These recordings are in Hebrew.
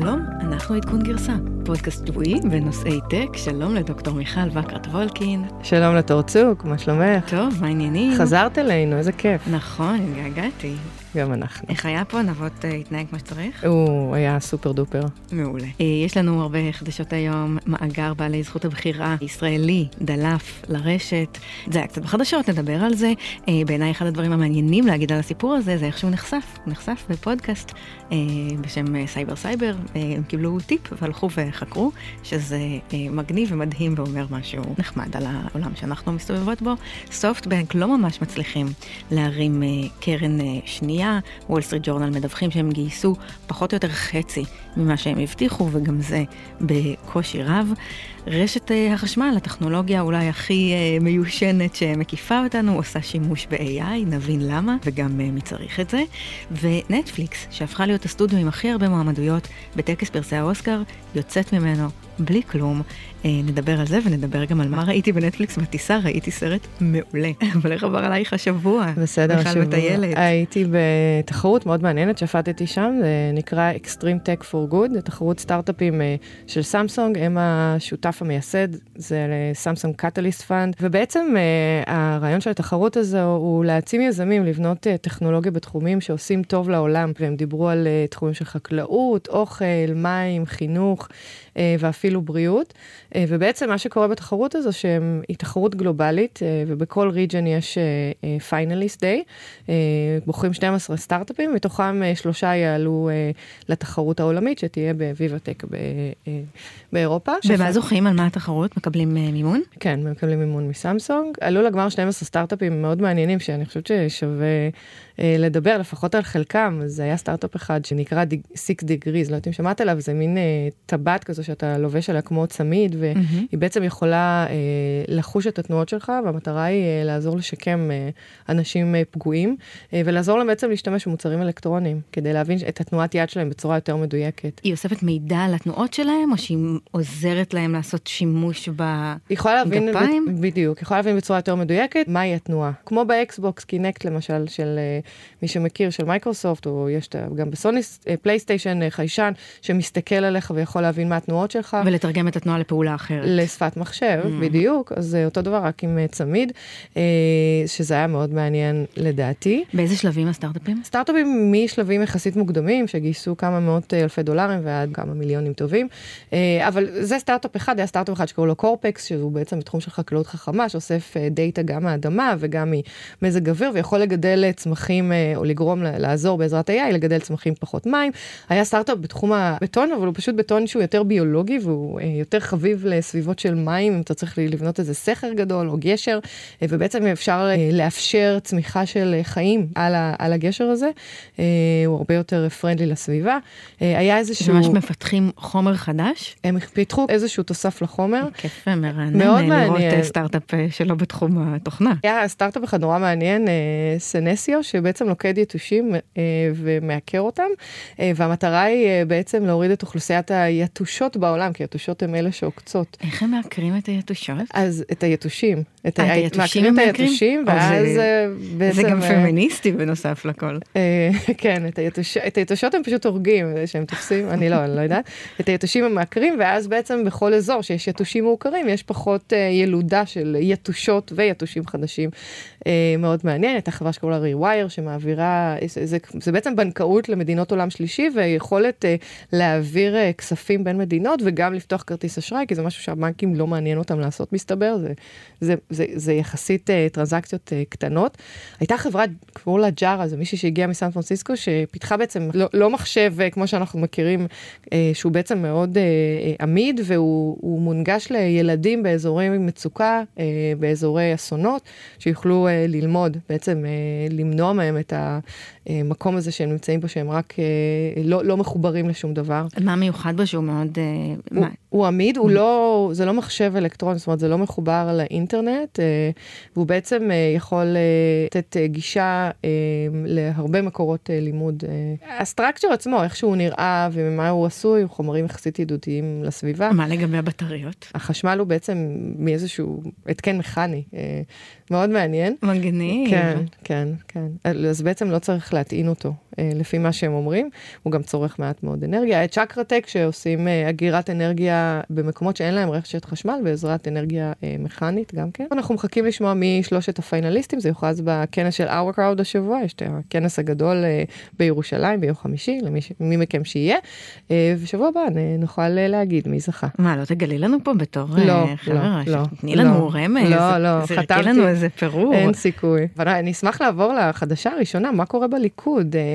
שלום, אנחנו עדכון גרסה, פודקאסט שבועי בנושאי טק, שלום לדוקטור מיכל וקרת וולקין. שלום לתור צוק, מה שלומך? טוב, מה העניינים? חזרת אלינו, איזה כיף. נכון, התגעגעתי. גם אנחנו. איך היה פה? נבות אה, התנהג כמו שצריך? הוא היה סופר דופר. מעולה. אה, יש לנו הרבה חדשות היום, מאגר בעלי זכות הבחירה, ישראלי, דלף, לרשת. זה היה קצת בחדשות, נדבר על זה. אה, בעיניי אחד הדברים המעניינים להגיד על הסיפור הזה, זה איך שהוא נחשף. הוא נחשף בפודקאסט בשם סייבר סייבר. הם קיבלו טיפ והלכו וחקרו, שזה מגניב ומדהים ואומר משהו נחמד על העולם שאנחנו מסתובבות בו. סופטבנק לא ממש מצליחים להרים קרן שנייה. שנייה, וול סטריט ג'ורנל מדווחים שהם גייסו פחות או יותר חצי ממה שהם הבטיחו, וגם זה בקושי רב. רשת אה, החשמל, הטכנולוגיה אולי הכי אה, מיושנת שמקיפה אותנו, עושה שימוש ב-AI, נבין למה וגם אה, מי צריך את זה. ונטפליקס, שהפכה להיות הסטודיו עם הכי הרבה מועמדויות בטקס פרסי האוסקר, יוצאת ממנו בלי כלום. נדבר על זה ונדבר גם על מה ראיתי בנטפליקס בטיסה, ראיתי סרט מעולה. אבל איך עבר עלייך השבוע? בסדר, השבוע. הייתי בתחרות מאוד מעניינת שפטתי שם, זה נקרא Extreme Tech for Good, זה תחרות סטארט-אפים של סמסונג, הם השותף המייסד זה Samsung Catalyst Fund, ובעצם אה, הרעיון של התחרות הזו הוא להעצים יזמים לבנות אה, טכנולוגיה בתחומים שעושים טוב לעולם, והם דיברו על תחומים של חקלאות, אוכל, מים, חינוך. אה, ואפילו בריאות. אה, ובעצם מה שקורה בתחרות הזו, שהיא תחרות גלובלית, אה, ובכל ריג'ן יש פיינליסט דיי, בוחרים 12 סטארט-אפים, מתוכם שלושה יעלו לתחרות העולמית, שתהיה בוויבטק באירופה. ומה זוכים? על מה התחרות? מקבלים מימון? כן, מקבלים מימון מסמסונג. עלו לגמר 12 סטארט-אפים מאוד מעניינים, שאני חושבת ששווה לדבר לפחות על חלקם, אז היה סטארט-אפ אחד שנקרא Six Degrees, לא יודעת אם שמעת עליו, זה מין טבעת כזו שאתה לובש עליה כמו צמיד, והיא mm-hmm. בעצם יכולה אה, לחוש את התנועות שלך, והמטרה היא אה, לעזור לשקם אה, אנשים אה, פגועים, אה, ולעזור להם בעצם להשתמש במוצרים אלקטרוניים, כדי להבין את התנועת יד שלהם בצורה יותר מדויקת. היא אוספת מידע על התנועות שלהם, או שהיא עוזרת להם לעשות שימוש בגפיים? יכולה להבין, בדיוק, יכולה להבין בצורה יותר מדויקת מהי התנועה. כמו ב-Xbox Kinect למשל, של... אה, מי שמכיר, של מייקרוסופט, או יש גם ב-Sony PlayStation אה, חיישן, שמסתכל עליך ויכול להבין מה התנועות שלך. ולתרגם את התנועה לפעולה אחרת. לשפת מחשב, אממ. בדיוק, אז זה אותו דבר, רק עם אה, צמיד, אה, שזה היה מאוד מעניין לדעתי. באיזה שלבים הסטארט-אפים? סטארט-אפים משלבים יחסית מוקדמים, שגייסו כמה מאות אלפי דולרים ועד כמה מיליונים טובים, אבל זה סטארט-אפ אחד, היה סטארט-אפ אחד שקוראים לו קורפקס, שהוא בעצם בתחום של חקלאות חכמה, שאוסף דאטה גם מהאדמה וגם ממזג אוויר, ויכול לגדל צמחים אה, או לגרום לעזור בעזרת AI לגדל צמחים בפחות מים. היה סטארט-אפ בתחום הבטון, אבל הוא פשוט בטון שהוא יותר ביולוגי והוא אה, יותר חביב לסביבות של מים, אם אתה צריך לבנות איזה סכר גדול או גשר, אה, ובעצם אפשר לאפשר צמיחה של חיים על, על הגשר הזה. הוא הרבה יותר פרנדלי לסביבה. היה איזשהו... ממש מפתחים חומר חדש? הם פיתחו איזשהו תוסף לחומר. כיף ומרענן. לראות סטארט-אפ שלא בתחום התוכנה. היה סטארט-אפ אחד נורא מעניין, סנסיו, שבעצם לוקד יתושים אה, ומעקר אותם, אה, והמטרה היא אה, בעצם להוריד את אוכלוסיית היתושות בעולם, כי יתושות הן אלה שעוקצות. איך הם מעקרים את היתושות? אז את היתושים. את היתושים הם מעקרים? את היתושים, ואז בעצם... זה גם פמיניסטי בנוסף לכל. כן, את היתושות הם פשוט הורגים, שהם תופסים, אני לא, אני לא יודעת. את היתושים הם מעקרים, ואז בעצם בכל אזור שיש יתושים מעוקרים, יש פחות ילודה של יתושות ויתושים חדשים. מאוד מעניין, הייתה חברה שקוראים לה Rewire, שמעבירה, זה, זה, זה בעצם בנקאות למדינות עולם שלישי, ויכולת להעביר כספים בין מדינות, וגם לפתוח כרטיס אשראי, כי זה משהו שהבנקים לא מעניין אותם לעשות, מסתבר, זה, זה, זה, זה יחסית uh, טרנזקציות uh, קטנות. הייתה חברה, קראו לה ג'ארה, זה מישהי שהגיעה מסן פרנסיסקו, שפיתחה בעצם לא, לא מחשב, uh, כמו שאנחנו מכירים, uh, שהוא בעצם מאוד uh, עמיד, והוא מונגש לילדים באזורי מצוקה, uh, באזורי אסונות, שיוכלו uh, ללמוד, בעצם uh, למנוע מהם את המקום הזה שהם נמצאים בו, שהם רק אה, לא, לא מחוברים לשום דבר. מה מיוחד בו שהוא מאוד... אה, הוא, מה? הוא עמיד, הוא לא, זה לא מחשב אלקטרוני, זאת אומרת, זה לא מחובר לאינטרנט, אה, והוא בעצם יכול לתת גישה להרבה מקורות לימוד. הסטרקצ'ר עצמו, איך שהוא נראה וממה הוא עשוי, הוא חומרים יחסית ידידותיים לסביבה. מה לגבי הבטריות? החשמל הוא בעצם מאיזשהו התקן מכני, אה, מאוד מעניין. מגניב. כן, כן, כן. אז בעצם לא צריך להטעין אותו, אה, לפי מה שהם אומרים. הוא גם צורך מעט מאוד אנרגיה. צ'קרטק שעושים אה, אגירת אנרגיה במקומות שאין להם רשת חשמל בעזרת אנרגיה מכנית גם כן. אנחנו מחכים לשמוע משלושת הפיינליסטים, זה יוכרז בכנס של Our Crowd השבוע, יש את הכנס הגדול בירושלים ביום חמישי, למי מכם שיהיה, ושבוע הבא נוכל להגיד מי זכה. מה, לא תגלי לנו פה בתור לא, חברה? לא, לא. תני לנו רמז. לא, לא, חתמתי. לנו איזה פירור. אין סיכוי. אבל אני אשמח לעבור לחדשה הראשונה, מה קורה בליכוד? אה,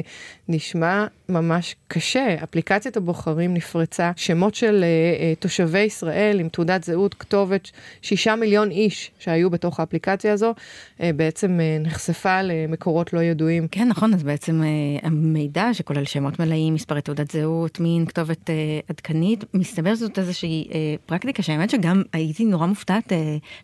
נשמע ממש קשה. אפליקציית הבוחרים נפרצה, שמות של uh, תושבי ישראל עם תעודת זהות, כתובת, שישה מיליון איש שהיו בתוך האפליקציה הזו, uh, בעצם uh, נחשפה למקורות לא ידועים. כן, נכון, אז בעצם uh, המידע שכולל שמות מלאים, מספרי תעודת זהות, מין כתובת uh, עדכנית, מסתבר שזאת איזושהי uh, פרקטיקה שהאמת שגם הייתי נורא מופתעת uh,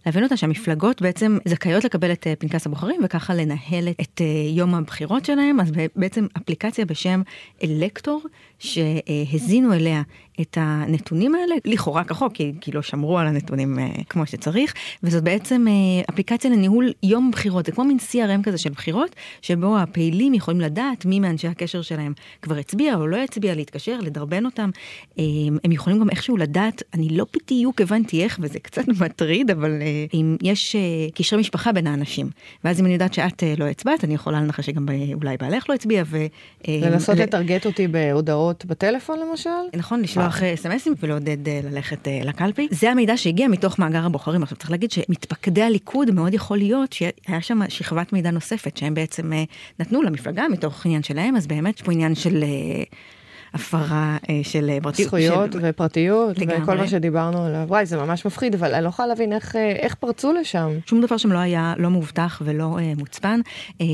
להבין אותה, שהמפלגות בעצם זכאיות לקבל את uh, פנקס הבוחרים וככה לנהל את uh, יום הבחירות שלהם, אז בעצם אפליקציה בשם אלקטור, שהזינו אליה את הנתונים האלה, לכאורה כחוק, כי, כי לא שמרו על הנתונים uh, כמו שצריך, וזאת בעצם uh, אפליקציה לניהול יום בחירות, זה כמו מין CRM כזה של בחירות, שבו הפעילים יכולים לדעת מי מאנשי הקשר שלהם כבר הצביע או לא הצביע, להתקשר, לדרבן אותם. Um, הם יכולים גם איכשהו לדעת, אני לא בדיוק הבנתי איך, וזה קצת מטריד, אבל uh, אם יש uh, קשרי משפחה בין האנשים, ואז אם אני יודעת שאת uh, לא הצבעת, אני יכולה לנחש שגם אולי בעלך לא הצביע, ו... לנסות לטרגט אותי בהודעות בטלפון למשל? נכון, לשלוח לשלוח אס.אם.אסים ולעודד אה, ללכת אה, לקלפי. זה המידע שהגיע מתוך מאגר הבוחרים. עכשיו צריך להגיד שמתפקדי הליכוד מאוד יכול להיות שהיה שם שכבת מידע נוספת שהם בעצם אה, נתנו למפלגה מתוך עניין שלהם, אז באמת יש פה עניין של... הפרה של פרטיות. זכויות של... ופרטיות לגמרי. וכל מה שדיברנו עליו. וואי, זה ממש מפחיד, אבל אני לא יכולה להבין איך, איך פרצו לשם. שום דבר שם לא היה לא מאובטח ולא אה, מוצפן. אה,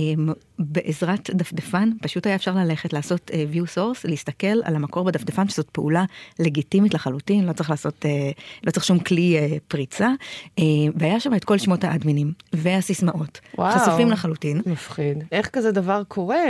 בעזרת דפדפן, פשוט היה אפשר ללכת לעשות uh, view source, להסתכל על המקור בדפדפן, שזאת פעולה לגיטימית לחלוטין, לא צריך לעשות, uh, לא צריך שום כלי uh, פריצה, uh, והיה שם את כל שמות האדמינים והסיסמאות, וואו, חשופים לחלוטין. מפחיד. איך כזה דבר קורה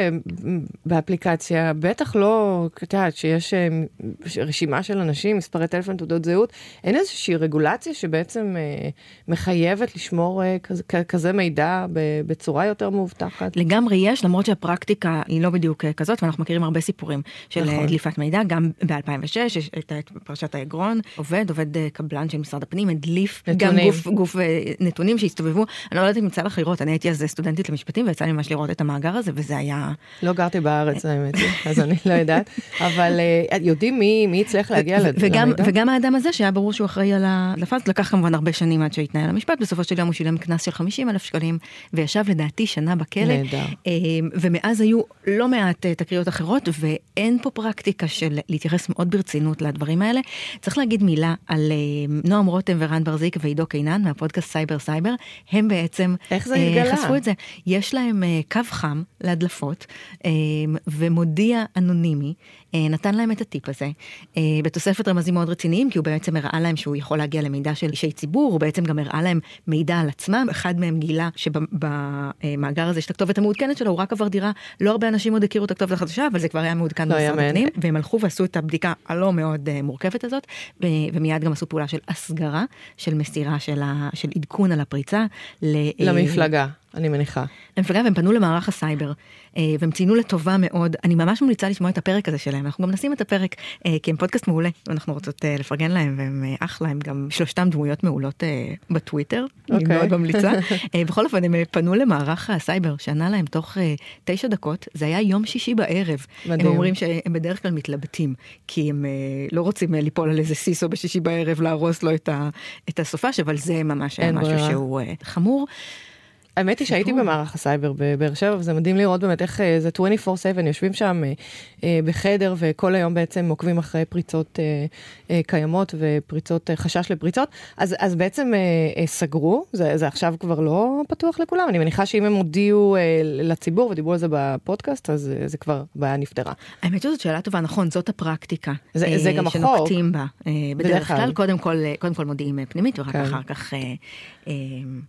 באפליקציה? בטח לא, את יודעת, שיש uh, רשימה של אנשים, מספרי טלפון, תעודות זהות, אין איזושהי רגולציה שבעצם uh, מחייבת לשמור uh, כזה, כזה מידע בצורה יותר מאובטחת? לגמרי יש, למרות שהפרקטיקה היא לא בדיוק אה, כזאת, ואנחנו מכירים הרבה סיפורים של אה, נכון. דליפת מידע, גם ב-2006 יש את פרשת האגרון, עובד, עובד אה, קבלן של משרד הפנים, הדליף נתונים. גם גוף, גוף נתונים שהסתובבו, אני לא יודעת אם יצא לך לראות, אני הייתי אז סטודנטית למשפטים ויצא לי ממש לראות את המאגר הזה, וזה היה... לא גרתי בארץ האמת, אז אני לא יודעת, אבל יודעים מי, מי הצליח להגיע למידע? וגם האדם הזה שהיה ברור שהוא אחראי על ההדלפה, זה לקח כמובן הרבה שנים עד שהתנהל המשפט, בסופו של יום הוא שילם קנס של 50 אלף שקלים, וישב לדעתי שנה בכלא. נהדר. אמ, ומאז היו לא מעט אה, תקריות אחרות, ואין פה פרקטיקה של להתייחס מאוד ברצינות לדברים האלה. צריך להגיד מילה על נועם רותם ורן בר-זיק ועידו קינן מהפודקאסט סייבר סייבר, הם בעצם? אה, חשפו את זה. יש להם אה, קו חם להדלפות, ומודיע אנונימי. נתן להם את הטיפ הזה, בתוספת רמזים מאוד רציניים, כי הוא בעצם הראה להם שהוא יכול להגיע למידע על אישי ציבור, הוא בעצם גם הראה להם מידע על עצמם, אחד מהם גילה שבמאגר הזה יש את הכתובת המעודכנת שלו, הוא רק עבר דירה, לא הרבה אנשים עוד הכירו את הכתובת החדשה, אבל זה כבר היה מעודכן לא במשרד הפנים, והם הלכו ועשו את הבדיקה הלא מאוד uh, מורכבת הזאת, ומיד גם עשו פעולה של הסגרה, של מסירה של, ה, של עדכון על הפריצה. למפלגה. אני מניחה. למפלגה והם פנו למערך הסייבר אה, והם ציינו לטובה מאוד אני ממש ממליצה לשמוע את הפרק הזה שלהם אנחנו גם נשים את הפרק אה, כי הם פודקאסט מעולה ואנחנו רוצות אה, לפרגן להם והם אחלה הם גם שלושתם דמויות מעולות בטוויטר. אוקיי. אני אוקיי. מאוד ממליצה בכל אופן הם פנו למערך הסייבר שענה להם תוך תשע דקות זה היה יום שישי בערב מדהים. הם אומרים שהם בדרך כלל מתלבטים כי הם לא רוצים ליפול על איזה CISO בשישי בערב להרוס לו את הסופש אבל זה ממש היה משהו שהוא חמור. האמת היא שהייתי במערך הסייבר בבאר שבע וזה מדהים לראות באמת איך אה, זה 24/7 יושבים שם אה, אה, בחדר וכל היום בעצם עוקבים אחרי פריצות קיימות ופריצות חשש לפריצות. אז אז בעצם סגרו זה, זה עכשיו כבר לא פתוח לכולם. אני מניחה שאם הם הודיעו לציבור ודיברו על זה בפודקאסט אז זה כבר בעיה נפתרה. האמת שזאת שאלה טובה נכון זאת הפרקטיקה זה, זה גם החוק. שנוקטים בה בדרך כלל. קודם כל קודם כל מודיעים פנימית ורק כן. כך.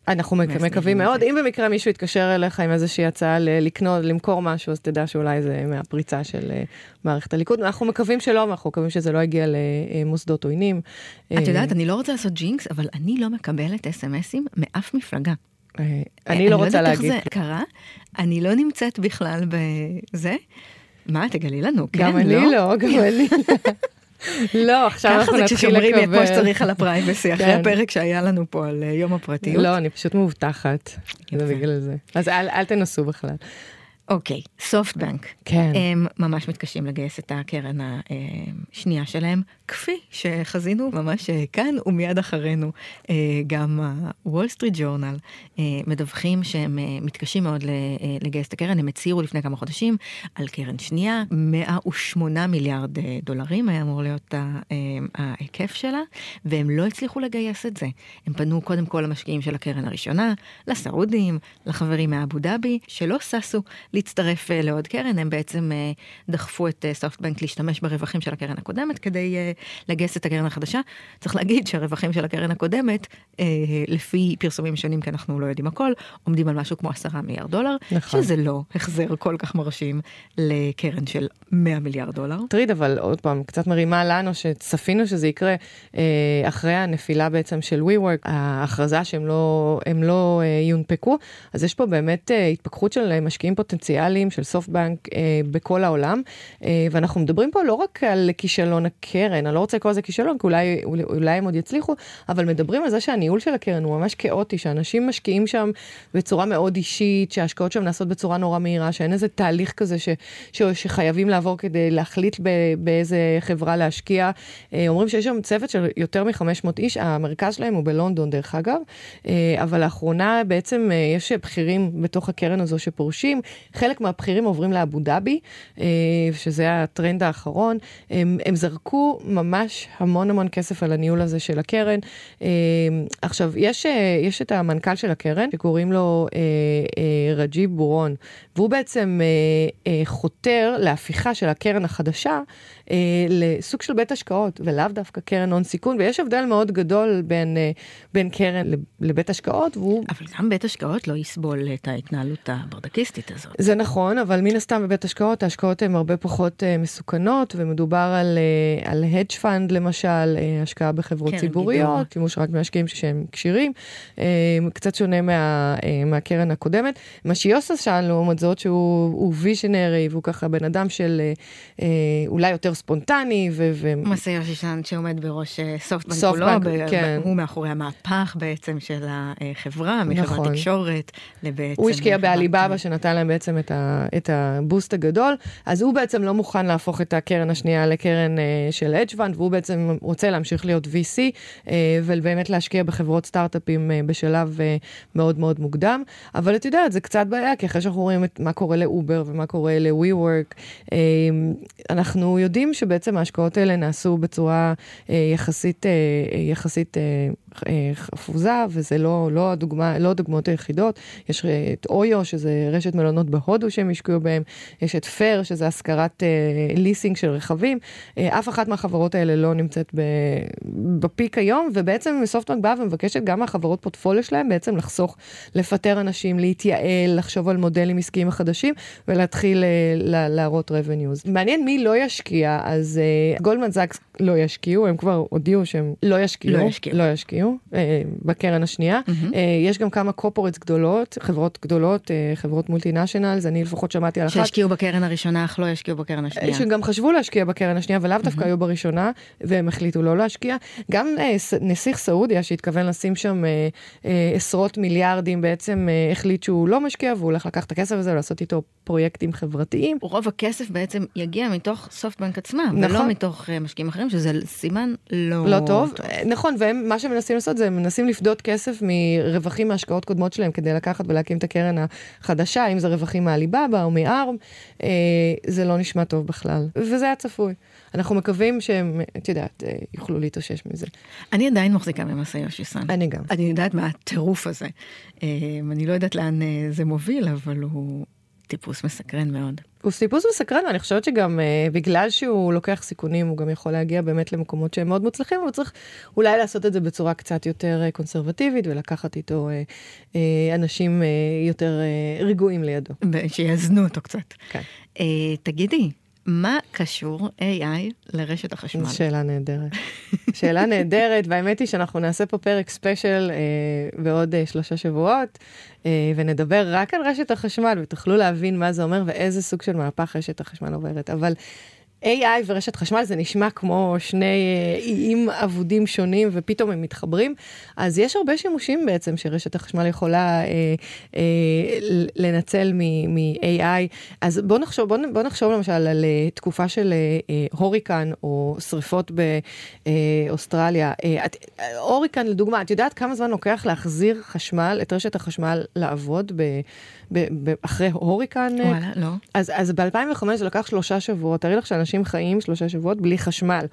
אנחנו מקווים מאוד. אם במקרה מישהו יתקשר אליך עם איזושהי הצעה לקנות, למכור משהו, אז תדע שאולי זה מהפריצה של אה, מערכת הליכוד. אנחנו מקווים שלא, ואנחנו מקווים שזה לא יגיע למוסדות עוינים. את יודעת, אני לא רוצה לעשות ג'ינקס, אבל אני לא מקבלת אסמסים מאף מפלגה. אני לא רוצה להגיד. אני לא יודעת איך זה קרה, אני לא נמצאת בכלל בזה. מה, תגלי לנו, כן, לא? גם אני לא, גם אני לא. עכשיו אנחנו נתחיל לקבל. ככה זה כששומרים כמו שצריך על ה privacy, אחרי כן. הפרק שהיה לנו פה על אה, יום הפרטיות. לא, אני פשוט מאובטחת, זה בגלל זה. אז אל תנסו בכלל. אוקיי, סופטבנק. כן. הם ממש מתקשים לגייס את הקרן השנייה שלהם, כפי שחזינו ממש אה, כאן ומיד אחרינו. אה, גם הוול סטריט ג'ורנל מדווחים שהם אה, מתקשים מאוד לגייס את הקרן, הם הצהירו לפני כמה חודשים על קרן שנייה, 108 מיליארד דולרים היה אמור להיות ההיקף שלה, והם לא הצליחו לגייס את זה. הם פנו קודם כל למשקיעים של הקרן הראשונה, לסעודים, לחברים מאבו דאבי, שלא ששו להצטרף לעוד קרן, הם בעצם דחפו את סופטבנק להשתמש ברווחים של הקרן הקודמת כדי לגייס את הקרן החדשה. צריך להגיד שהרווחים של הקרן הקודמת, אה, לפי פרסומים שונים, כי אנחנו לא יודעים הכל, עומדים על משהו כמו עשרה מיליארד דולר, נכון. שזה לא החזר כל כך מרשים לקרן של 100 מיליארד דולר. טריד, אבל עוד פעם, קצת מרימה לנו שצפינו שזה יקרה אה, אחרי הנפילה בעצם של WeWork, ההכרזה שהם לא, לא אה, יונפקו, אז יש פה באמת אה, התפכחות של משקיעים פוטנציאליים של סופטבנק אה, בכל העולם, אה, ואנחנו מדברים פה לא רק על כישלון הקרן, אני לא רוצה לקרוא לזה כישלון, כי אולי, אולי הם עוד יצליחו, אבל מדברים על זה שהניהול של הקרן הוא ממש כאוטי, שאנשים משקיעים שם בצורה מאוד אישית, שההשקעות שם נעשות בצורה נורא מהירה, שאין איזה תהליך כזה ש, ש, שחייבים לעבור כדי להחליט ב, באיזה חברה להשקיע. אה, אומרים שיש שם צוות של יותר מ-500 איש, המרכז שלהם הוא בלונדון דרך אגב, אה, אבל לאחרונה בעצם אה, יש בכירים בתוך הקרן הזו שפורשים, חלק מהבכירים עוברים לאבו דאבי, שזה הטרנד האחרון, הם, הם זרקו ממש המון המון כסף על הניהול הזה של הקרן. אה, עכשיו, יש, אה, יש את המנכ"ל של הקרן, שקוראים לו אה, רג'יב בורון, והוא בעצם חותר להפיכה של הקרן החדשה אה, לסוג של בית השקעות, ולאו דווקא קרן הון סיכון, ויש הבדל מאוד גדול בין, אה, בין קרן לבית השקעות, והוא... אבל גם בית השקעות לא יסבול את ההתנהלות הברדקיסטית הזאת. זה נכון, אבל מן הסתם בבית השקעות, ההשקעות הן הרבה פחות אה, מסוכנות, ומדובר על, אה, על hedge fund למשל, אה, השקעה בחברות ציבוריות, שימוש רק משקיעים שהם כשירים, אה, קצת שונה מה, אה, מהקרן הקודמת. מה שיוסס שאל לעומת זאת, שהוא וישנרי, והוא ככה בן אדם של אה, אה, אולי יותר ספונטני. ו... מסעי יושישן שעומד בראש אה, סופטבנק, סופטבנק לא, כן. הוא מאחורי המהפך בעצם של החברה, מחברת נכון. תקשורת לבעצם... הוא השקיע בעליבאבא שנתן להם בעצם את, ה, את הבוסט הגדול, אז הוא בעצם לא מוכן להפוך את הקרן השנייה לקרן uh, של אדג'וונד, והוא בעצם רוצה להמשיך להיות VC, uh, ובאמת להשקיע בחברות סטארט-אפים uh, בשלב uh, מאוד מאוד מוקדם. אבל את יודעת, זה קצת בעיה, כי אחרי שאנחנו רואים את מה קורה לאובר ומה קורה ל-WeWork, אנחנו יודעים... יודעים שבעצם ההשקעות האלה נעשו בצורה אה, יחסית, אה, אה יחסית חפוזה, וזה לא, לא, הדוגמה, לא הדוגמאות היחידות. יש את אויו, שזה רשת מלונות בהודו שהם השקיעו בהם, יש את פר, שזה השכרת אה, ליסינג של רכבים. אה, אף אחת מהחברות האלה לא נמצאת ב, בפיק היום, ובעצם סופטבנק באה ומבקשת גם מהחברות פורטפוליו שלהם בעצם לחסוך, לפטר אנשים, להתייעל, לחשוב על מודלים עסקיים החדשים, ולהתחיל אה, להראות revenues. מעניין מי לא ישקיע, אז גולדמן uh, זאקס לא ישקיעו, הם כבר הודיעו שהם לא ישקיעו. לא ישקיעו. לא ישקיעו אה, בקרן השנייה. Mm-hmm. אה, יש גם כמה קופורטס גדולות, חברות גדולות, אה, חברות מולטינשיונלס, אני לפחות שמעתי על אחת. שהשקיעו בקרן הראשונה, אך לא ישקיעו בקרן השנייה. שגם חשבו להשקיע בקרן השנייה, ולאו mm-hmm. דווקא היו בראשונה, והם החליטו לא להשקיע. גם אה, נסיך סעודיה, שהתכוון לשים שם אה, אה, עשרות מיליארדים, בעצם אה, החליט שהוא לא משקיע, והוא הולך לקחת את הכסף הזה ולעשות איתו פרויקטים חברתיים. רוב הכסף בעצם יגיע מתוך סופטבנק עצמם, נכון. ולא מתוך uh, משקיעים אחרים, שזה סימן לא, לא טוב. טוב. נכון, ומה שהם מנסים לעשות זה, הם מנסים לפדות כסף מרווחים מהשקעות קודמות שלהם כדי לקחת ולהקים את הקרן החדשה, אם זה רווחים מעליבאבא או מארם, אה, זה לא נשמע טוב בכלל, וזה היה צפוי. אנחנו מקווים שהם, את יודעת, אה, יוכלו להתאושש מזה. אני עדיין מחזיקה ממסע יושיסן. אני גם. אני יודעת מה הטירוף הזה. אה, אני לא יודעת לאן אה, זה מוביל, אבל הוא... טיפוס מסקרן מאוד. הוא טיפוס מסקרן, ואני חושבת שגם uh, בגלל שהוא לוקח סיכונים, הוא גם יכול להגיע באמת למקומות שהם מאוד מוצלחים, אבל צריך אולי לעשות את זה בצורה קצת יותר uh, קונסרבטיבית, ולקחת איתו uh, uh, אנשים uh, יותר uh, רגועים לידו. שיאזנו אותו קצת. כן. Uh, תגידי, מה קשור AI לרשת החשמל? שאלה נהדרת. שאלה נהדרת, והאמת היא שאנחנו נעשה פה פרק ספיישל אה, בעוד אה, שלושה שבועות, אה, ונדבר רק על רשת החשמל, ותוכלו להבין מה זה אומר ואיזה סוג של מהפך רשת החשמל עוברת. אבל AI ורשת חשמל זה נשמע כמו שני אה, איים אבודים שונים ופתאום הם מתחברים, אז יש הרבה שימושים בעצם שרשת החשמל יכולה אה, אה, לנצל מ-AI. אז בואו נחשוב, בוא, בוא נחשוב למשל על אה, תקופה של אה, אה, הוריקן או שריפות באוסטרליה. אה, אה, הוריקן לדוגמה, את יודעת כמה זמן לוקח להחזיר חשמל, את רשת החשמל לעבוד ב, אחרי הוריקן? וואלה, לא. אז, אז ב-2005 זה לקח שלושה שבועות, תארי לך שאנשים... אנשים חיים שלושה שבועות בלי חשמל.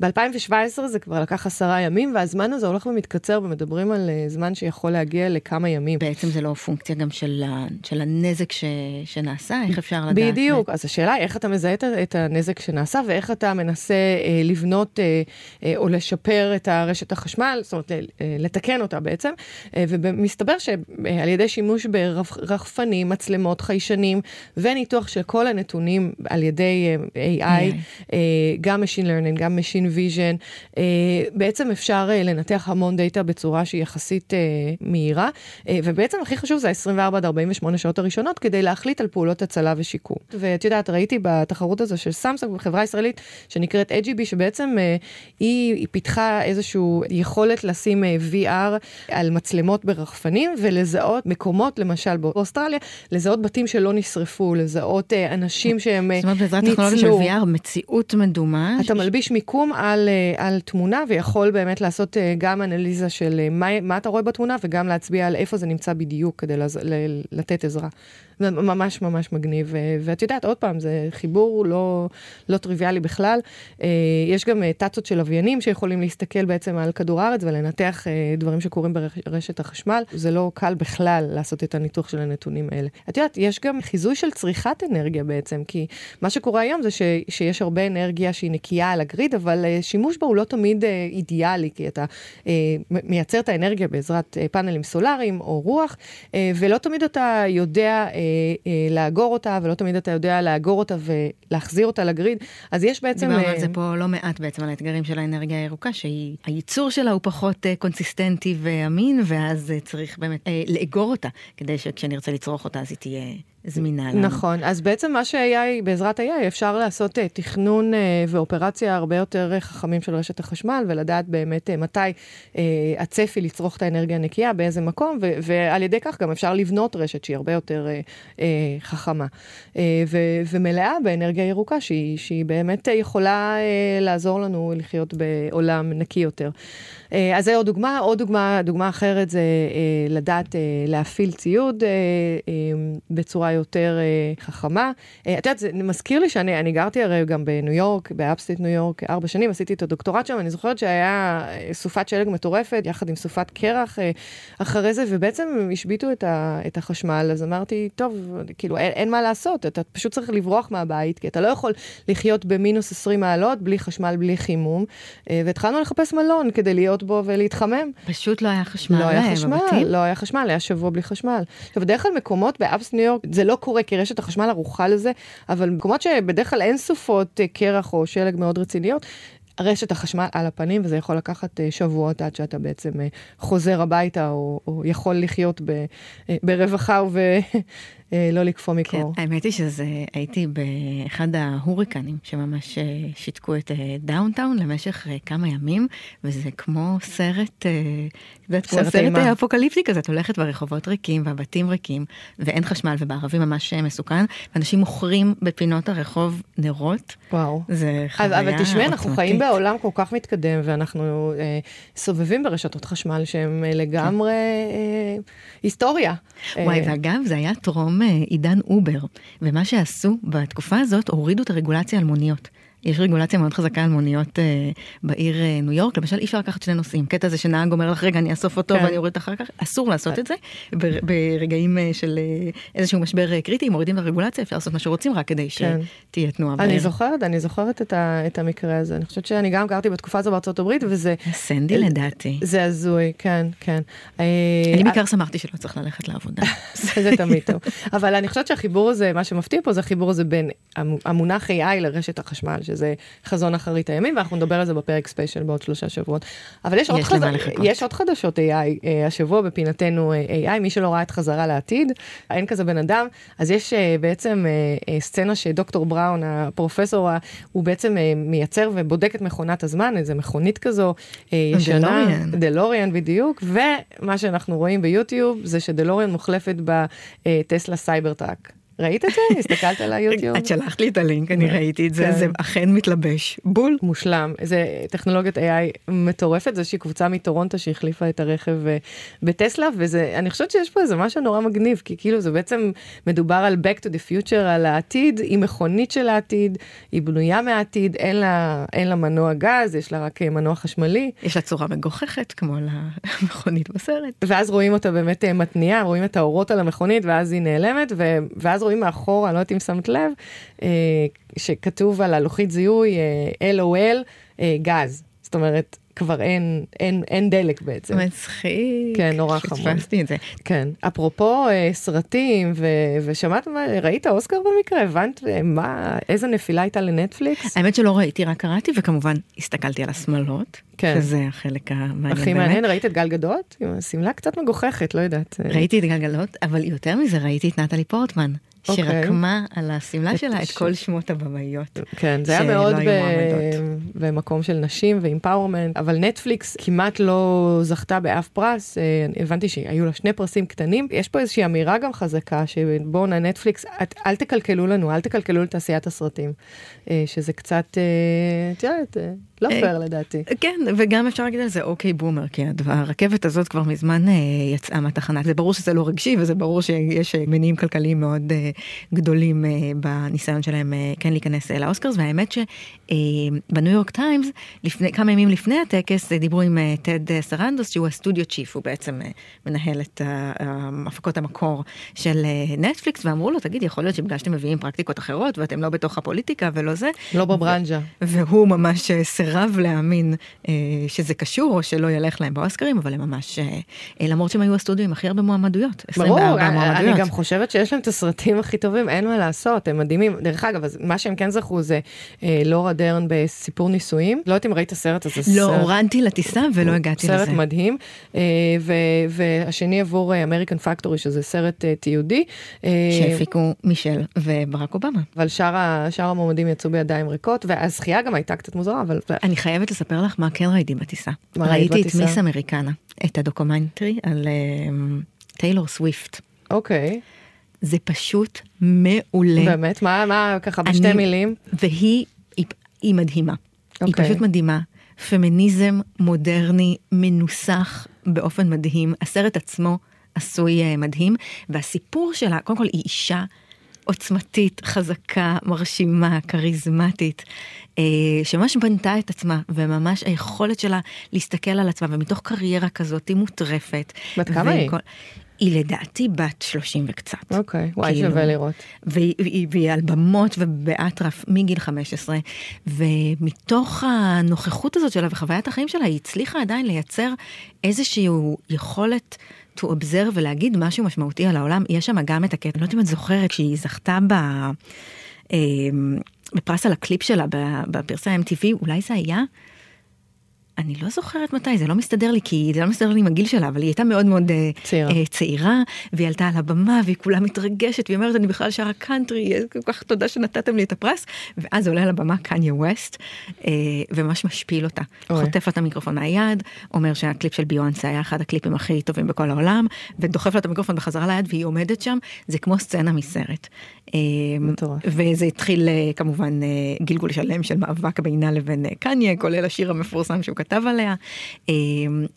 ב-2017 זה כבר לקח עשרה ימים, והזמן הזה הולך ומתקצר, ומדברים על uh, זמן שיכול להגיע לכמה ימים. בעצם זה לא פונקציה גם של, ה, של הנזק ש, שנעשה, איך אפשר לדעת? בדיוק, אז השאלה היא איך אתה מזהה את הנזק שנעשה, ואיך אתה מנסה uh, לבנות uh, uh, או לשפר את הרשת החשמל, זאת אומרת, לתקן אותה בעצם, uh, ומסתבר שעל ידי שימוש ברחפנים, מצלמות, חיישנים, וניתוח של כל הנתונים על ידי uh, AI, אה, גם Machine Learning, גם Machine Vision. אה, בעצם אפשר אה, לנתח המון דאטה בצורה שהיא יחסית מהירה, ובעצם הכי חשוב זה ה-24 עד 48 שעות הראשונות כדי להחליט על פעולות הצלה ושיקום. ואת יודעת, ראיתי בתחרות הזו של סמסונג בחברה ישראלית שנקראת AGB, שבעצם היא, היא פיתחה איזושהי יכולת לשים VR על מצלמות ברחפנים ולזהות מקומות, למשל באוסטרליה, לזהות בתים שלא נשרפו, לזהות אנשים שהם ניצלו. זאת אומרת, בעזרת טכנולוגיה של VR מציאות מדומה. אתה מלביש מיקום על, אה, על תמונה ויכול באמת לעשות אה, גם אנליזה של אה, מה, מה אתה רואה בתמונה וגם להצביע על איפה זה נמצא בדיוק כדי לז, לתת עזרה. ממש ממש מגניב, ואת יודעת, עוד פעם, זה חיבור לא, לא טריוויאלי בכלל. אה, יש גם טאצות אה, של לוויינים שיכולים להסתכל בעצם על כדור הארץ ולנתח אה, דברים שקורים ברשת החשמל. זה לא קל בכלל לעשות את הניתוח של הנתונים האלה. את יודעת, יש גם חיזוי של צריכת אנרגיה בעצם, כי מה שקורה היום זה ש, שיש הרבה אנרגיה שהיא נקייה על הגריד, אבל שימוש בה הוא לא תמיד אידיאלי, כי אתה מייצר את האנרגיה בעזרת פאנלים סולאריים או רוח, ולא תמיד אתה יודע אה, לאגור אותה, ולא תמיד אתה יודע לאגור אותה ולהחזיר אותה לגריד. אז יש בעצם... דיברנו על אה, זה פה לא מעט בעצם, על האתגרים של האנרגיה הירוקה, שהייצור שלה הוא פחות אה, קונסיסטנטי ואמין, ואז צריך באמת לאגור אותה, כדי שכשנרצה לצרוך אותה אז היא תהיה... זמינה לנו. נכון, אז בעצם מה שהיה, בעזרת AI, אפשר לעשות uh, תכנון uh, ואופרציה הרבה יותר חכמים של רשת החשמל, ולדעת באמת uh, מתי uh, הצפי לצרוך את האנרגיה הנקייה, באיזה מקום, ו- ועל ידי כך גם אפשר לבנות רשת שהיא הרבה יותר uh, uh, חכמה. Uh, ו- ומלאה באנרגיה ירוקה, שהיא, שהיא באמת יכולה uh, לעזור לנו לחיות בעולם נקי יותר. Uh, אז זה עוד דוגמה, עוד דוגמה, דוגמה אחרת זה uh, לדעת uh, להפעיל ציוד uh, uh, בצורה יותר אה, חכמה. אה, את יודעת, זה מזכיר לי שאני גרתי הרי גם בניו יורק, ב upstate ניו יורק, ארבע שנים, עשיתי את הדוקטורט שם, אני זוכרת שהיה אה, סופת שלג מטורפת, יחד עם סופת קרח אה, אחרי זה, ובעצם השביתו את, את החשמל, אז אמרתי, טוב, כאילו, אין, אין מה לעשות, אתה פשוט צריך לברוח מהבית, כי אתה לא יכול לחיות במינוס 20 מעלות, בלי חשמל, בלי חימום, אה, והתחלנו לחפש מלון כדי להיות בו ולהתחמם. פשוט לא היה חשמל לא היה חשמל, בבתים? לא היה חשמל, היה שבוע בלי חשמל. עכשיו, בדרך כלל מקומות ב upstate ניו יורק, זה לא קורה כי רשת החשמל ערוכה לזה, אבל במקומות שבדרך כלל אין סופות אה, קרח או שלג מאוד רציניות, רשת החשמל על הפנים, וזה יכול לקחת אה, שבועות עד שאתה בעצם אה, חוזר הביתה, או, או יכול לחיות ב, ברווחה וב... אה, לא לקפוא מקור. כן, האמת היא שזה, הייתי באחד ההוריקנים שממש אה, שיתקו את אה, downtown למשך כמה ימים, וזה כמו סרט, יודעת, כמו סרט אפוקליפטי כזה, את הולכת ברחובות ריקים והבתים ריקים, ואין חשמל ובערבים ממש מסוכן, ואנשים מוכרים בפינות הרחוב נרות. וואו. זה חוויה. אבל תשמעי, אנחנו חיים בעולם כל כך מתקדם, ואנחנו אה, סובבים ברשתות חשמל שהן לגמרי אה, היסטוריה. וואי, אה, ואגב, זה היה טרום עידן אובר, ומה שעשו בתקופה הזאת, הורידו את הרגולציה על מוניות. יש רגולציה מאוד חזקה על מוניות אה, בעיר אה, ניו יורק, למשל אי אפשר לקחת שני נוסעים, קטע זה שנהג אומר לך רגע אני אאסוף אותו כן. ואני אוריד אחר כך, אסור לעשות את זה, בר, ברגעים אה, של אה, איזשהו משבר אה, קריטי, מורידים את הרגולציה, אפשר לעשות מה שרוצים רק כדי כן. שתהיה תנועה אני בעיר. זוכרת, אני זוכרת את, ה, את המקרה הזה. אני חושבת שאני גם גרתי בתקופה הזו בארצות הברית, וזה סנדי לדעתי. זה הזוי, כן, כן. אה, אני בעיקר שמחתי שלא צריך ללכת לעבודה. זה תמיד טוב. אבל אני חושבת שהחיבור הזה, מה שמפתיע פה זה החיבור הזה בין המ- המונח AI לרשת החשמל, שזה חזון אחרית הימים, ואנחנו נדבר על זה בפרק ספיישל בעוד שלושה שבועות. אבל יש, עוד, יש למה חז... יש עוד חדשות AI אה, השבוע בפינתנו אה, AI, מי שלא ראה את חזרה לעתיד, אין כזה בן אדם, אז יש אה, בעצם אה, אה, סצנה שדוקטור בראון, הפרופסור, ה- הוא בעצם אה, מייצר ובודק את מכונת הזמן, איזה מכונית כזו אה, ישנה. דלוריאן. דלוריאן בדיוק, ומה שאנחנו רואים ביוטיוב זה שדלוריאן מוחלפת בטסלה Cybertruck. ראית את זה? הסתכלת על ה-YouTube? את שלחת לי את הלינק, אני ראיתי את זה, כן. זה אכן מתלבש. בול. מושלם. זה טכנולוגיית AI מטורפת, זו איזושהי קבוצה מטורונטו שהחליפה את הרכב אה, בטסלה, וזה, אני חושבת שיש פה איזה משהו נורא מגניב, כי כאילו זה בעצם מדובר על Back to the Future, על העתיד, היא מכונית של העתיד, היא בנויה מהעתיד, אין לה, אין לה מנוע גז, יש לה רק אה, מנוע חשמלי. יש לה צורה מגוחכת כמו למכונית בסרט. ואז רואים אותה באמת אה, מתניעה, רואים את האורות על המכונית, ואז היא נעלמת, ו... ואז רואים מאחורה, אני לא יודעת אם שמת לב, אה, שכתוב על הלוחית זיהוי אה, LOL אה, גז. זאת אומרת, כבר אין, אין, אין דלק בעצם. מצחיק. כן, נורא חמוד. פספסתי את זה. כן. אפרופו אה, סרטים, ו... ושמעת, ראית אוסקר במקרה? הבנת אה, מה, איזה נפילה הייתה לנטפליקס? האמת שלא ראיתי, רק קראתי, וכמובן הסתכלתי על השמלות, כן. שזה החלק המעניין הכי באמת. מעניין, ראית את גל גדות? עם השמלה קצת מגוחכת, לא יודעת. ראיתי את גלגלות, אבל יותר מזה ראיתי את נטלי פורטמן, אוקיי. שרקמה על השמלה את שלה את ש- כל שמות הבמאיות. כן, זה היה מאוד ב... במקום של נשים ואימפאורמנט, אבל נטפליקס כמעט לא זכתה באף פרס, אה, הבנתי שהיו לה שני פרסים קטנים. יש פה איזושהי אמירה גם חזקה, שבואנה נטפליקס, את, אל תקלקלו לנו, אל תקלקלו לתעשיית הסרטים, אה, שזה קצת, אה, את יודעת, לא אה, פייר לדעתי. כן, וגם אפשר להגיד על זה אוקיי בומר, כי הרכבת הזאת כבר מזמן אה, יצאה מהתחנה. זה ברור שזה לא רגשי, וזה ברור שיש אה, מניעים כלכליים מאוד גדולים בניסיון שלהם כן להיכנס ל-Oscars, והאמת שב-New York Times, כמה ימים לפני הטקס, דיברו עם טד סרנדוס, שהוא הסטודיו צ'יף, הוא בעצם מנהל את הפקות המקור של נטפליקס, ואמרו לו, תגיד, יכול להיות שבגלל שאתם מביאים פרקטיקות אחרות, ואתם לא בתוך הפוליטיקה ולא זה, לא בברנז'ה. והוא ממש אה, סירב להאמין אה, שזה קשור או שלא ילך להם באוסקרים, אבל הם ממש, אה, אה, למרות שהם היו הסטודיו עם הכי הרבה מועמדויות, ברור, 24 אני מועמדויות. גם חושבת שיש להם את הסרטים הכי טובים, אין מה לעשות, הם מדהימים. דרך אגב, מה שהם כן זכו זה אה, לורה דרן בסיפור נישואים. לא יודעת אם ראית את הסרט הזה. לא, סרט- הורדתי לטיסה ולא הגעתי סרט לזה. מדהים, אה, ו- והשני עבור American Factory, שזה סרט אה, תיעודי. אה, שהפיקו מישל וברק אובמה. אבל שאר שאר המועמדים יצאו בידיים ריקות, והזכייה גם הייתה קצת מוזרה, אבל אני חייבת לספר לך מה כן ראיתי בטיסה. מה ראית ראיתי את בטיסה? מיס אמריקנה, את הדוקומנטרי על אה, טיילור סוויפט. אוקיי, זה פשוט מעולה. באמת, מה, מה ככה בשתי אני- מילים? והיא היא, היא מדהימה. היא אוקיי. פשוט מדהימה. פמיניזם מודרני מנוסח באופן מדהים. הסרט עצמו עשוי אה, מדהים, והסיפור שלה, קודם כל היא אישה עוצמתית, חזקה, מרשימה, כריזמטית, אה, שממש בנתה את עצמה, וממש היכולת שלה להסתכל על עצמה, ומתוך קריירה כזאת היא מוטרפת. בת כמה היא? היא לדעתי בת 30 וקצת. אוקיי, וואי, כאילו, שווה לראות. והיא, והיא, והיא על במות ובאטרף מגיל 15, ומתוך הנוכחות הזאת שלה וחוויית החיים שלה, היא הצליחה עדיין לייצר איזושהי יכולת to observe ולהגיד משהו משמעותי על העולם. יש שם גם את הקטע, אני לא יודעת אם את זוכרת, כשהיא זכתה ב... אה, בפרס על הקליפ שלה בפרסי ה-MTV, אולי זה היה? אני לא זוכרת מתי, זה לא מסתדר לי, כי זה לא מסתדר לי עם הגיל שלה, אבל היא הייתה מאוד מאוד אה, צעירה. אה, צעירה, והיא עלתה על הבמה, והיא כולה מתרגשת, והיא אומרת, אני בכלל שרה קאנטרי, כל כך תודה שנתתם לי את הפרס, ואז עולה על הבמה קניה ווסט, אה, וממש משפיל אותה. אוי. חוטף לה את המיקרופון מהיד, אומר שהקליפ של ביונסה היה אחד הקליפים הכי טובים בכל העולם, ודוחף לה את המיקרופון בחזרה ליד, והיא עומדת שם, זה כמו סצנה מסרט. מטורף. וזה התחיל כמובן גלגול שלם של מאבק בינה לבין קניה, כולל השיר המפורסם שהוא כתב נכתב עליה, אה,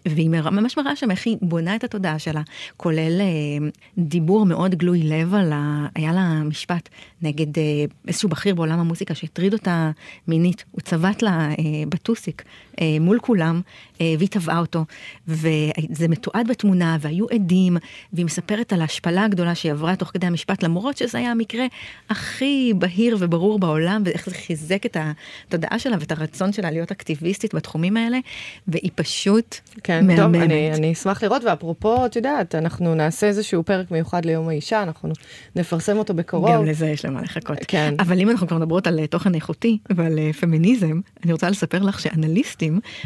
והיא ממש מראה שם איך היא בונה את התודעה שלה, כולל אה, דיבור מאוד גלוי לב על ה... היה לה משפט נגד איזשהו בכיר בעולם המוזיקה שהטריד אותה מינית, הוא צבט לה בטוסיק מול כולם, והיא תבעה אותו, וזה מתועד בתמונה, והיו עדים, והיא מספרת על ההשפלה הגדולה שהיא עברה תוך כדי המשפט, למרות שזה היה המקרה הכי בהיר וברור בעולם, ואיך זה חיזק את התודעה שלה ואת הרצון שלה להיות אקטיביסטית בתחומים האלה, והיא פשוט כן, מהממת. טוב, אני, אני אשמח לראות, ואפרופו, את יודעת, אנחנו נעשה איזשהו פרק מיוחד ליום האישה, אנחנו נפרסם אותו בקרוב. גם לזה יש למה לחכות. כן. אבל אם אנחנו כבר מדברות על תוכן איכותי ועל אה, פמיניזם, אני רוצה לספר לך שאנליסטים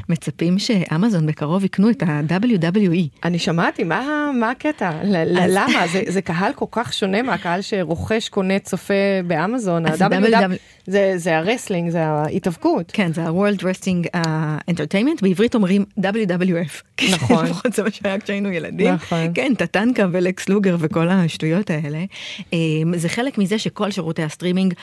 מצפים שאמזון בקרוב יקנו את ה-WWE. אני שמעתי, מה, מה הקטע? אז... למה? זה, זה קהל כל כך שונה מהקהל שרוכש, קונה, צופה באמזון. ה-WWE... זה, זה ה-wrestling, זה ההתאבקות. כן, זה ה-World Wrestling uh, Entertainment, בעברית אומרים WWF. נכון. לפחות זה מה שהיה כשהיינו ילדים. נכון. כן, טטנקה ולקס לוגר וכל השטויות האלה. Um, זה חלק מזה שכל שירותי ה-streaming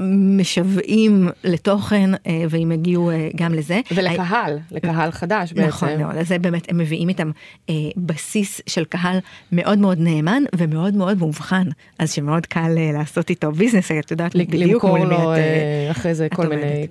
משוועים לתוכן אה, והם הגיעו אה, גם לזה. ולקהל, לקהל חדש בעצם. נכון מאוד, אז זה באמת הם מביאים איתם אה, בסיס של קהל מאוד מאוד נאמן ומאוד מאוד מאובחן, אז שמאוד קל לעשות איתו business, את יודעת בדיוק מול מי את... למכור לו אחרי זה כל מיני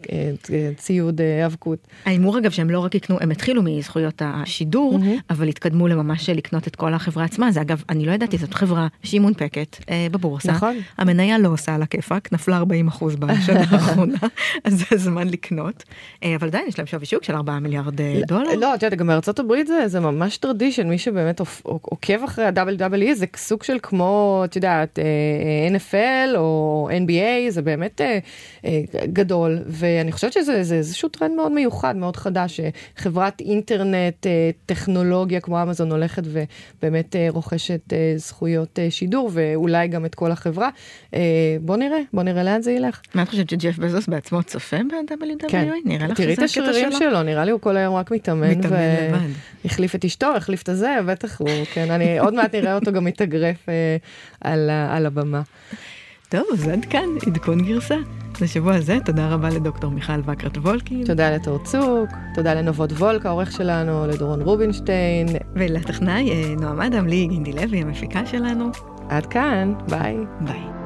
ציוד היאבקות. ההימור אגב שהם לא רק יקנו, הם התחילו מזכויות השידור, אבל התקדמו לממש לקנות את כל החברה עצמה, זה אגב, אני לא ידעתי, זאת חברה שהיא מונפקת בבורסה, נכון. המניה לא עושה על הכיפאק, נפלה 40 אחוז בשנה האחרונה, אז זה הזמן לקנות. אה, אבל עדיין יש להם שווי שוק של 4 מיליארד אה, לא, דולר. לא, את יודעת, גם בארצות הברית זה, זה ממש tradition, מי שבאמת עוקב אחרי ה-WWE זה סוג של כמו, את יודעת, אה, NFL או NBA, זה באמת גדול, ואני חושבת שזה זה איזשהו טרנד מאוד מיוחד, מאוד חדש, שחברת אינטרנט, טכנולוגיה כמו אמזון הולכת ובאמת רוכשת זכויות שידור, ואולי גם את כל החברה. בוא נראה, בוא נראה לאן זה ילך. לך. מה את חושבת שג'ף בזוס בעצמו צופה ב-WWE? כן. נראה לך שזה הקטע שלו? תראי את השרירים שלו, נראה לי הוא כל היום רק מתאמן. מתאמן לבד. החליף את אשתו, החליף את הזה, בטח הוא, כן, אני עוד מעט נראה אותו גם מתאגרף אה, על, על הבמה. טוב, אז עד כאן עדכון גרסה. לשבוע הזה, תודה רבה לדוקטור מיכל וקרת וולקין. תודה לתור צוק, תודה לנבות וולק, העורך שלנו, לדורון רובינשטיין. ולטכנאי אה, נועם אדם, לי גינדי לוי, המפיקה שלנו. עד כאן, ביי. ביי.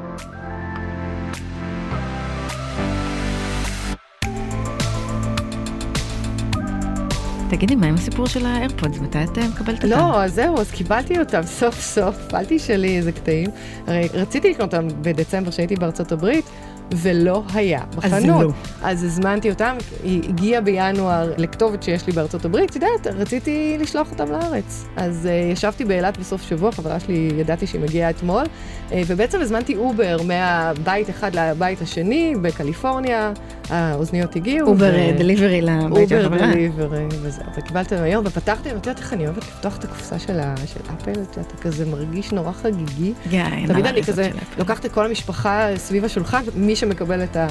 תגידי, מה עם הסיפור של ה-AirPods? מתי את אה, מקבלת אותם? לא, זהו, אז קיבלתי אותם סוף סוף. אל תשאלי איזה קטעים. הרי רציתי לקנות אותם בדצמבר כשהייתי בארצות הברית. ולא היה בחנות. אז לא. אז הזמנתי אותם, היא הגיעה בינואר לכתובת שיש לי בארצות הברית, את יודעת, רציתי לשלוח אותם לארץ. אז uh, ישבתי באילת בסוף שבוע, חברה שלי, ידעתי שהיא מגיעה אתמול, uh, ובעצם הזמנתי אובר מהבית אחד לבית השני בקליפורניה, האוזניות הגיעו. Uber. Delivery לבית של החברה. Uber delivery, וזהו. וקיבלתי אותם היום, ופתחתי, ואת יודעת איך אני אוהבת לפתוח את הקופסה של, אפל, את יודעת, כזה מרגיש נורא חגיגי. תמיד אני כזה לוקחת את כל המשפחה סביב השולחן, מי שמקבל את, ה,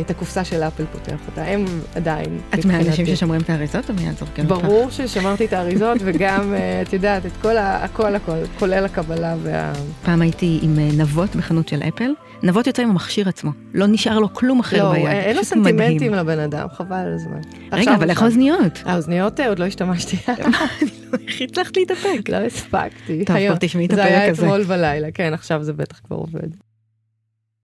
את הקופסה של אפל פותח אותה, הם עדיין. את מהאנשים ששומרים את האריזות או מיד זורקים אותך? ברור ששמרתי את האריזות וגם, אה, את יודעת, את כל ה, הכל הכל, כולל הקבלה וה... פעם הייתי עם אה, נבות בחנות של אפל, נבות יוצא עם המכשיר עצמו, לא נשאר לו כלום אחר לא, ביד. לא, אין לו סנטימנטים לבן אדם, חבל על הזמן. רגע, אבל איך האוזניות? האוזניות עוד לא השתמשתי. איך הצלחת להתאפק? לא הספקתי. טוב, בוא תשמעי את הפרק הזה. זה היה אתמול בלילה, כן, עכשיו זה בטח כבר עובד.